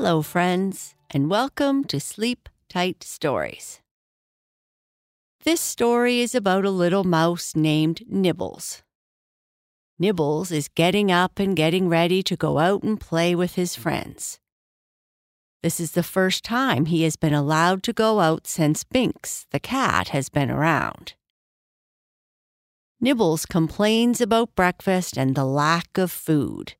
Hello, friends, and welcome to Sleep Tight Stories. This story is about a little mouse named Nibbles. Nibbles is getting up and getting ready to go out and play with his friends. This is the first time he has been allowed to go out since Binks, the cat, has been around. Nibbles complains about breakfast and the lack of food.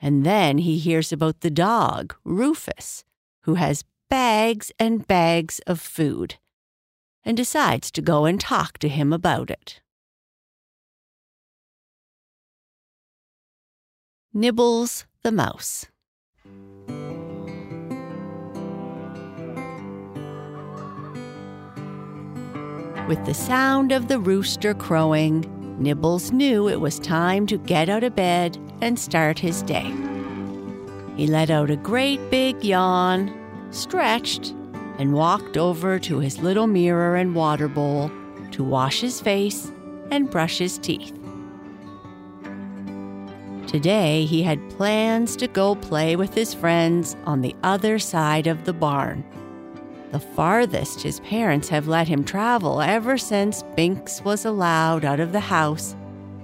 And then he hears about the dog, Rufus, who has bags and bags of food, and decides to go and talk to him about it. Nibbles the Mouse. With the sound of the rooster crowing, Nibbles knew it was time to get out of bed and start his day. He let out a great big yawn, stretched, and walked over to his little mirror and water bowl to wash his face and brush his teeth. Today, he had plans to go play with his friends on the other side of the barn, the farthest his parents have let him travel ever since Binks was allowed out of the house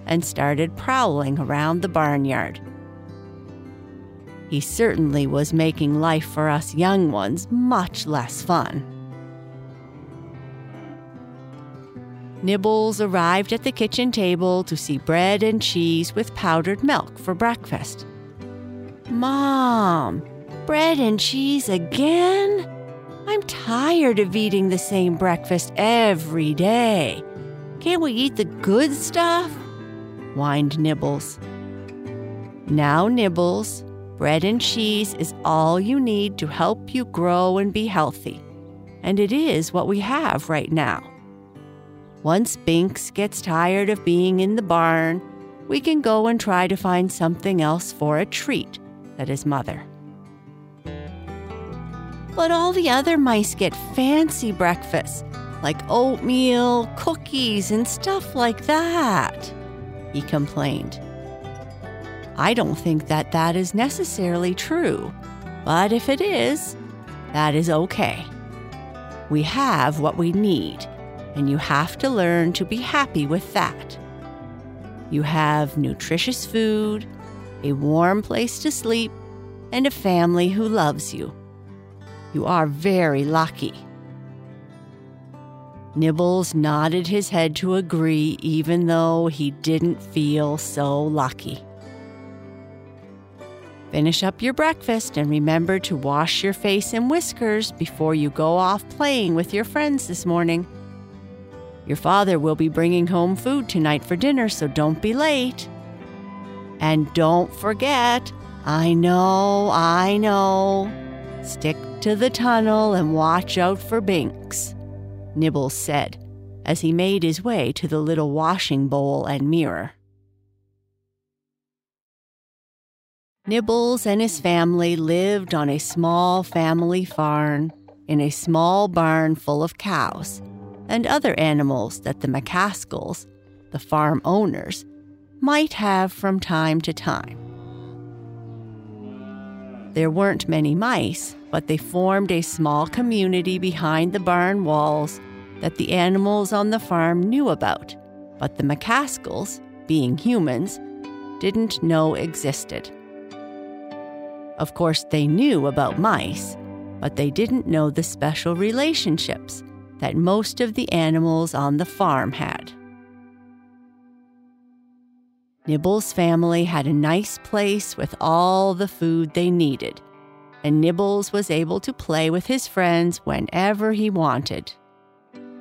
and started prowling around the barnyard. He certainly was making life for us young ones much less fun. Nibbles arrived at the kitchen table to see bread and cheese with powdered milk for breakfast. Mom, bread and cheese again? I'm tired of eating the same breakfast every day. Can't we eat the good stuff? whined Nibbles. Now, Nibbles, bread and cheese is all you need to help you grow and be healthy. And it is what we have right now. Once Binks gets tired of being in the barn, we can go and try to find something else for a treat, said his mother. But all the other mice get fancy breakfasts, like oatmeal, cookies, and stuff like that, he complained. I don't think that that is necessarily true, but if it is, that is okay. We have what we need, and you have to learn to be happy with that. You have nutritious food, a warm place to sleep, and a family who loves you. You are very lucky. Nibbles nodded his head to agree, even though he didn't feel so lucky. Finish up your breakfast and remember to wash your face and whiskers before you go off playing with your friends this morning. Your father will be bringing home food tonight for dinner, so don't be late. And don't forget, I know, I know. Stick to the tunnel and watch out for Binks, Nibbles said as he made his way to the little washing bowl and mirror. Nibbles and his family lived on a small family farm in a small barn full of cows and other animals that the McCaskills, the farm owners, might have from time to time. There weren't many mice, but they formed a small community behind the barn walls that the animals on the farm knew about, but the McCaskills, being humans, didn't know existed. Of course, they knew about mice, but they didn't know the special relationships that most of the animals on the farm had. Nibbles' family had a nice place with all the food they needed, and Nibbles was able to play with his friends whenever he wanted.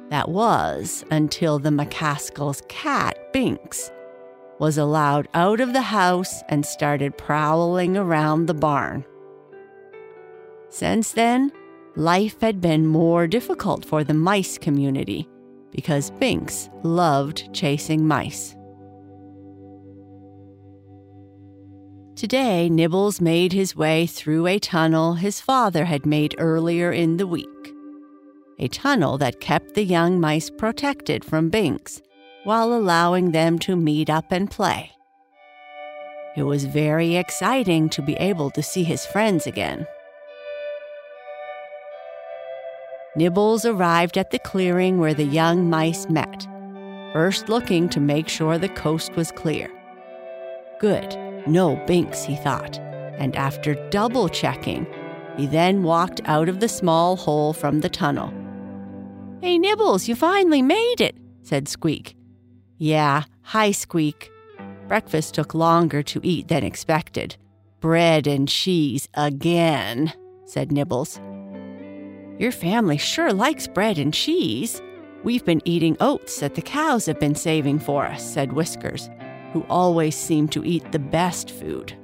That was until the McCaskill's cat, Binks, was allowed out of the house and started prowling around the barn. Since then, life had been more difficult for the mice community because Binks loved chasing mice. Today, Nibbles made his way through a tunnel his father had made earlier in the week. A tunnel that kept the young mice protected from Binks while allowing them to meet up and play. It was very exciting to be able to see his friends again. Nibbles arrived at the clearing where the young mice met, first looking to make sure the coast was clear. Good, no Binks, he thought, and after double checking, he then walked out of the small hole from the tunnel. Hey, Nibbles, you finally made it, said Squeak. Yeah, hi, Squeak. Breakfast took longer to eat than expected. Bread and cheese again, said Nibbles. Your family sure likes bread and cheese. We've been eating oats that the cows have been saving for us, said Whiskers, who always seemed to eat the best food.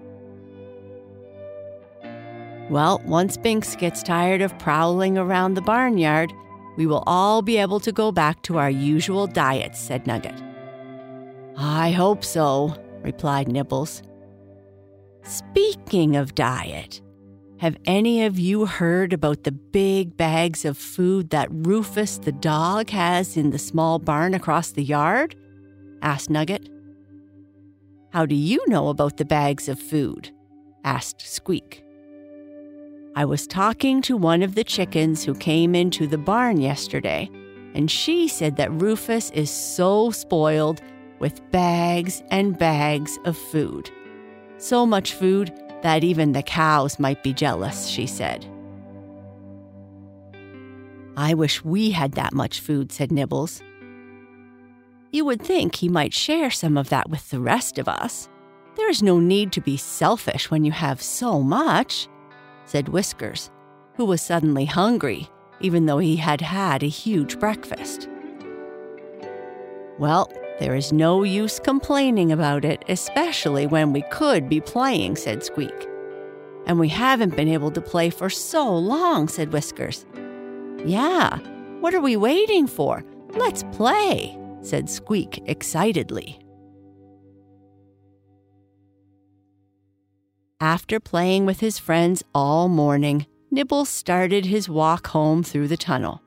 Well, once Binks gets tired of prowling around the barnyard, we will all be able to go back to our usual diet, said Nugget. I hope so, replied Nibbles. Speaking of diet, have any of you heard about the big bags of food that Rufus the dog has in the small barn across the yard? asked Nugget. How do you know about the bags of food? asked Squeak. I was talking to one of the chickens who came into the barn yesterday, and she said that Rufus is so spoiled with bags and bags of food. So much food that even the cows might be jealous, she said. I wish we had that much food, said Nibbles. You would think he might share some of that with the rest of us. There is no need to be selfish when you have so much, said Whiskers, who was suddenly hungry, even though he had had a huge breakfast. Well, there is no use complaining about it, especially when we could be playing, said Squeak. And we haven't been able to play for so long, said Whiskers. Yeah, what are we waiting for? Let's play, said Squeak excitedly. After playing with his friends all morning, Nibble started his walk home through the tunnel.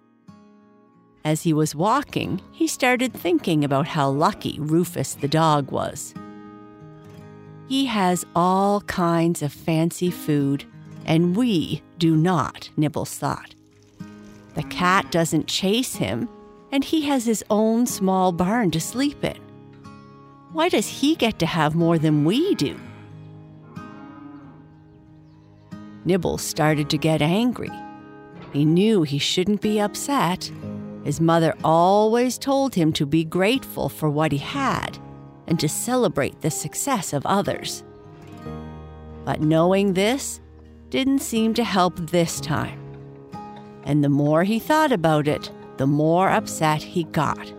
As he was walking, he started thinking about how lucky Rufus the dog was. He has all kinds of fancy food, and we do not, Nibbles thought. The cat doesn't chase him, and he has his own small barn to sleep in. Why does he get to have more than we do? Nibble started to get angry. He knew he shouldn't be upset, his mother always told him to be grateful for what he had and to celebrate the success of others. But knowing this didn't seem to help this time. And the more he thought about it, the more upset he got.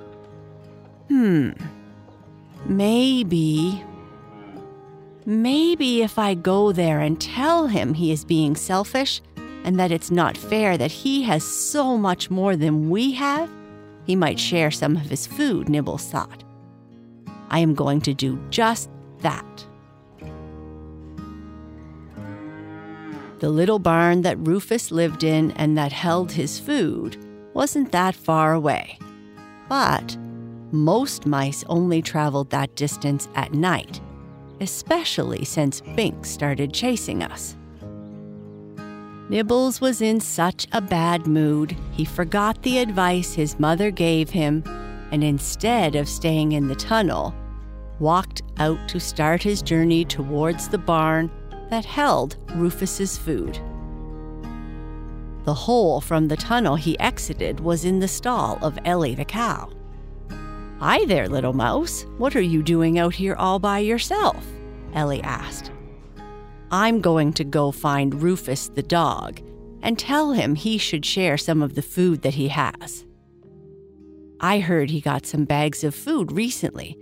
Hmm, maybe. Maybe if I go there and tell him he is being selfish, and that it's not fair that he has so much more than we have, he might share some of his food, Nibbles thought. I am going to do just that. The little barn that Rufus lived in and that held his food wasn't that far away. But most mice only traveled that distance at night, especially since Bink started chasing us. Nibbles was in such a bad mood, he forgot the advice his mother gave him and instead of staying in the tunnel, walked out to start his journey towards the barn that held Rufus's food. The hole from the tunnel he exited was in the stall of Ellie the cow. Hi there, little mouse. What are you doing out here all by yourself? Ellie asked. I'm going to go find Rufus the dog and tell him he should share some of the food that he has. I heard he got some bags of food recently,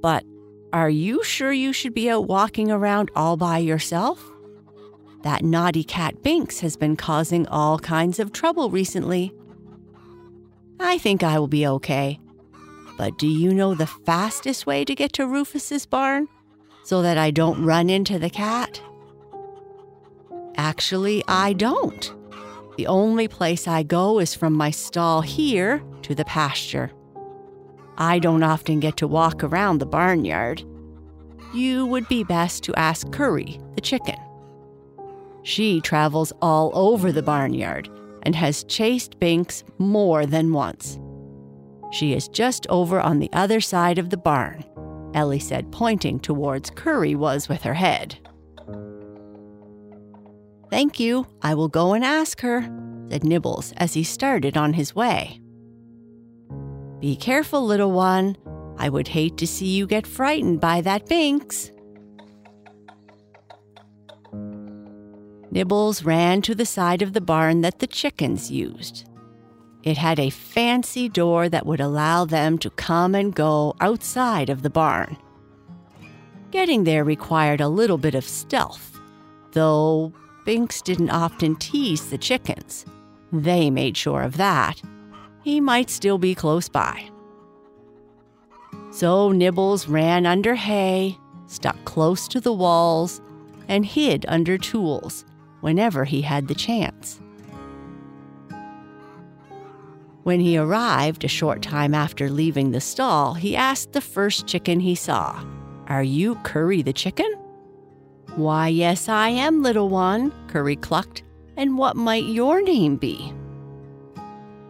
but are you sure you should be out walking around all by yourself? That naughty cat Binks has been causing all kinds of trouble recently. I think I will be okay. But do you know the fastest way to get to Rufus's barn so that I don't run into the cat? Actually, I don't. The only place I go is from my stall here to the pasture. I don't often get to walk around the barnyard. You would be best to ask Curry, the chicken. She travels all over the barnyard, and has chased Binks more than once. She is just over on the other side of the barn, Ellie said, pointing towards Curry was with her head. Thank you. I will go and ask her, said Nibbles as he started on his way. Be careful, little one. I would hate to see you get frightened by that Binks. Nibbles ran to the side of the barn that the chickens used. It had a fancy door that would allow them to come and go outside of the barn. Getting there required a little bit of stealth, though Binks didn't often tease the chickens. They made sure of that. He might still be close by. So Nibbles ran under hay, stuck close to the walls, and hid under tools whenever he had the chance. When he arrived a short time after leaving the stall, he asked the first chicken he saw, Are you Curry the chicken? Why, yes, I am, little one, Curry clucked. And what might your name be?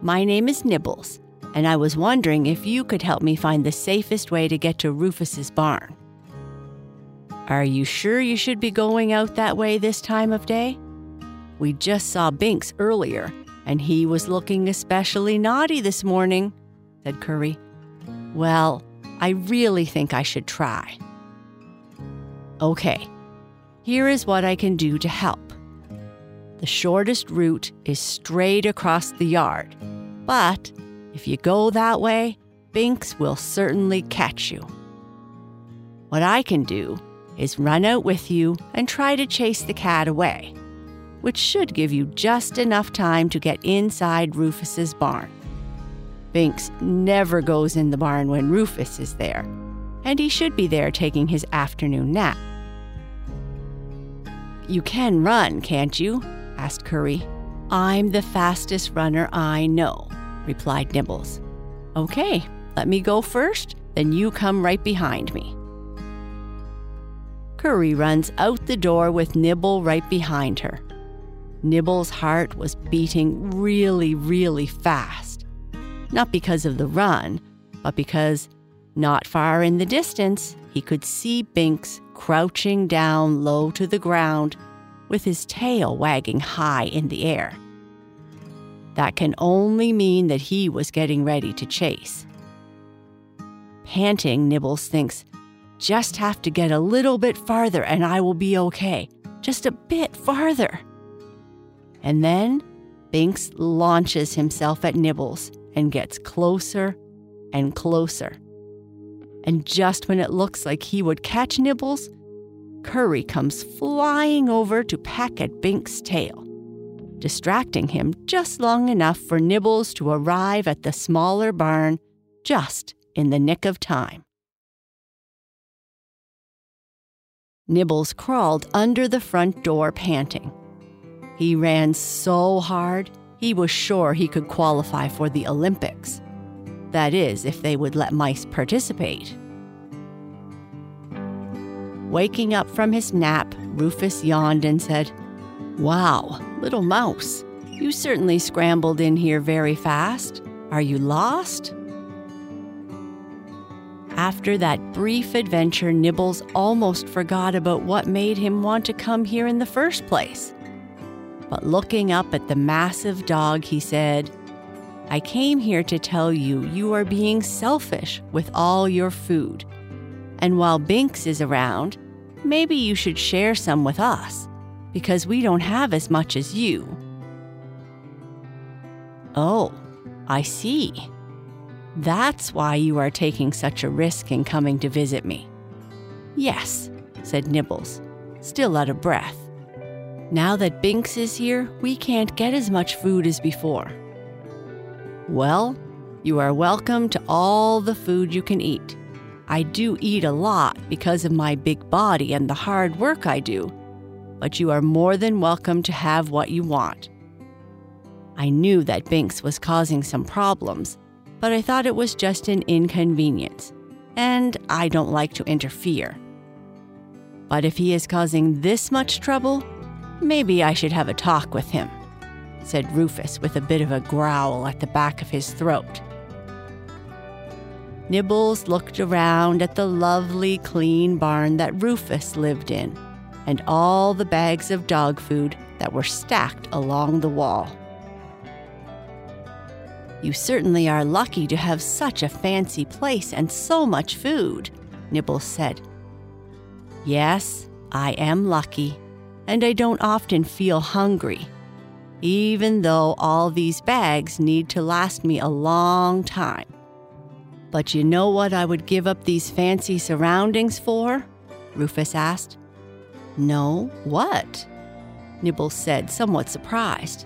My name is Nibbles, and I was wondering if you could help me find the safest way to get to Rufus's barn. Are you sure you should be going out that way this time of day? We just saw Binks earlier, and he was looking especially naughty this morning, said Curry. Well, I really think I should try. Okay, here is what I can do to help. The shortest route is straight across the yard, but if you go that way, Binks will certainly catch you. What I can do is run out with you and try to chase the cat away which should give you just enough time to get inside Rufus's barn. Binks never goes in the barn when Rufus is there, and he should be there taking his afternoon nap. You can run, can't you? asked Curry. I'm the fastest runner I know, replied Nibbles. Okay, let me go first, then you come right behind me. Curry runs out the door with Nibble right behind her. Nibble's heart was beating really, really fast. Not because of the run, but because not far in the distance, he could see Binks crouching down low to the ground with his tail wagging high in the air. That can only mean that he was getting ready to chase. Panting, Nibbles thinks, just have to get a little bit farther and I will be okay. Just a bit farther. And then Binks launches himself at Nibbles and gets closer and closer. And just when it looks like he would catch Nibbles, Curry comes flying over to peck at Binks' tail, distracting him just long enough for Nibbles to arrive at the smaller barn just in the nick of time. Nibbles crawled under the front door panting he ran so hard, he was sure he could qualify for the Olympics. That is, if they would let mice participate. Waking up from his nap, Rufus yawned and said, Wow, little mouse, you certainly scrambled in here very fast. Are you lost? After that brief adventure, Nibbles almost forgot about what made him want to come here in the first place. But looking up at the massive dog, he said, I came here to tell you you are being selfish with all your food. And while Binks is around, maybe you should share some with us, because we don't have as much as you. Oh, I see. That's why you are taking such a risk in coming to visit me. Yes, said Nibbles, still out of breath. Now that Binks is here, we can't get as much food as before. Well, you are welcome to all the food you can eat. I do eat a lot because of my big body and the hard work I do, but you are more than welcome to have what you want. I knew that Binks was causing some problems, but I thought it was just an inconvenience, and I don't like to interfere. But if he is causing this much trouble, Maybe I should have a talk with him. said Rufus with a bit of a growl at the back of his throat. Nibbles looked around at the lovely, clean barn that Rufus lived in and all the bags of dog food that were stacked along the wall. You certainly are lucky to have such a fancy place and so much food, Nibbles said. Yes, I am lucky, and I don't often feel hungry, even though all these bags need to last me a long time. But you know what I would give up these fancy surroundings for? Rufus asked. No, what? Nibbles said, somewhat surprised.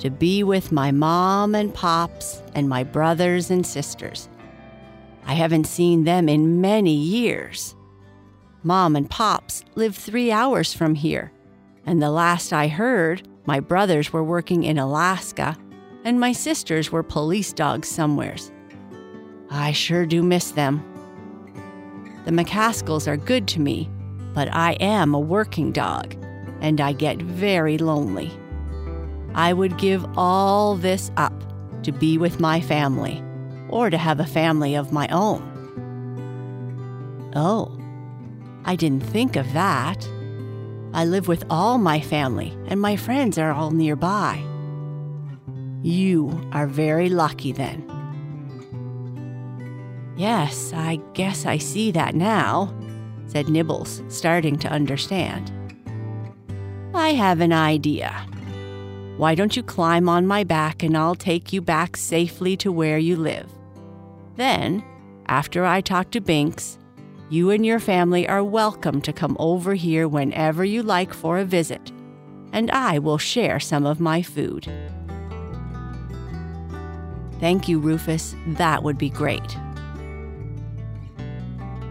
To be with my mom and pops and my brothers and sisters. I haven't seen them in many years. Mom and pops live three hours from here, and the last I heard, my brothers were working in Alaska and my sisters were police dogs somewheres. I sure do miss them. The McCaskills are good to me, but I am a working dog, and I get very lonely. I would give all this up to be with my family, or to have a family of my own. Oh, I didn't think of that. I live with all my family, and my friends are all nearby. You are very lucky then. Yes, I guess I see that now said Nibbles, starting to understand. I have an idea. Why don't you climb on my back and I'll take you back safely to where you live? Then, after I talk to Binks, you and your family are welcome to come over here whenever you like for a visit, and I will share some of my food. Thank you, Rufus. That would be great.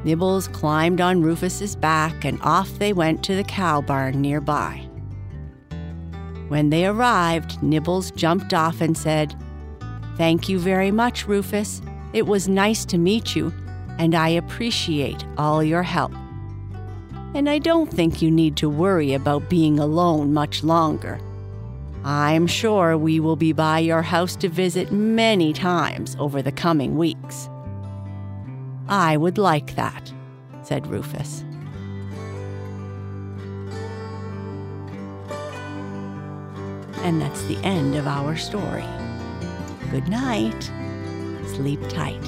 Nibbles climbed on Rufus's back and off they went to the cow barn nearby. When they arrived, Nibbles jumped off and said, Thank you very much, Rufus. It was nice to meet you, and I appreciate all your help. And I don't think you need to worry about being alone much longer. I'm sure we will be by your house to visit many times over the coming weeks. I would like that, said Rufus. And that's the end of our story. Good night. Sleep tight.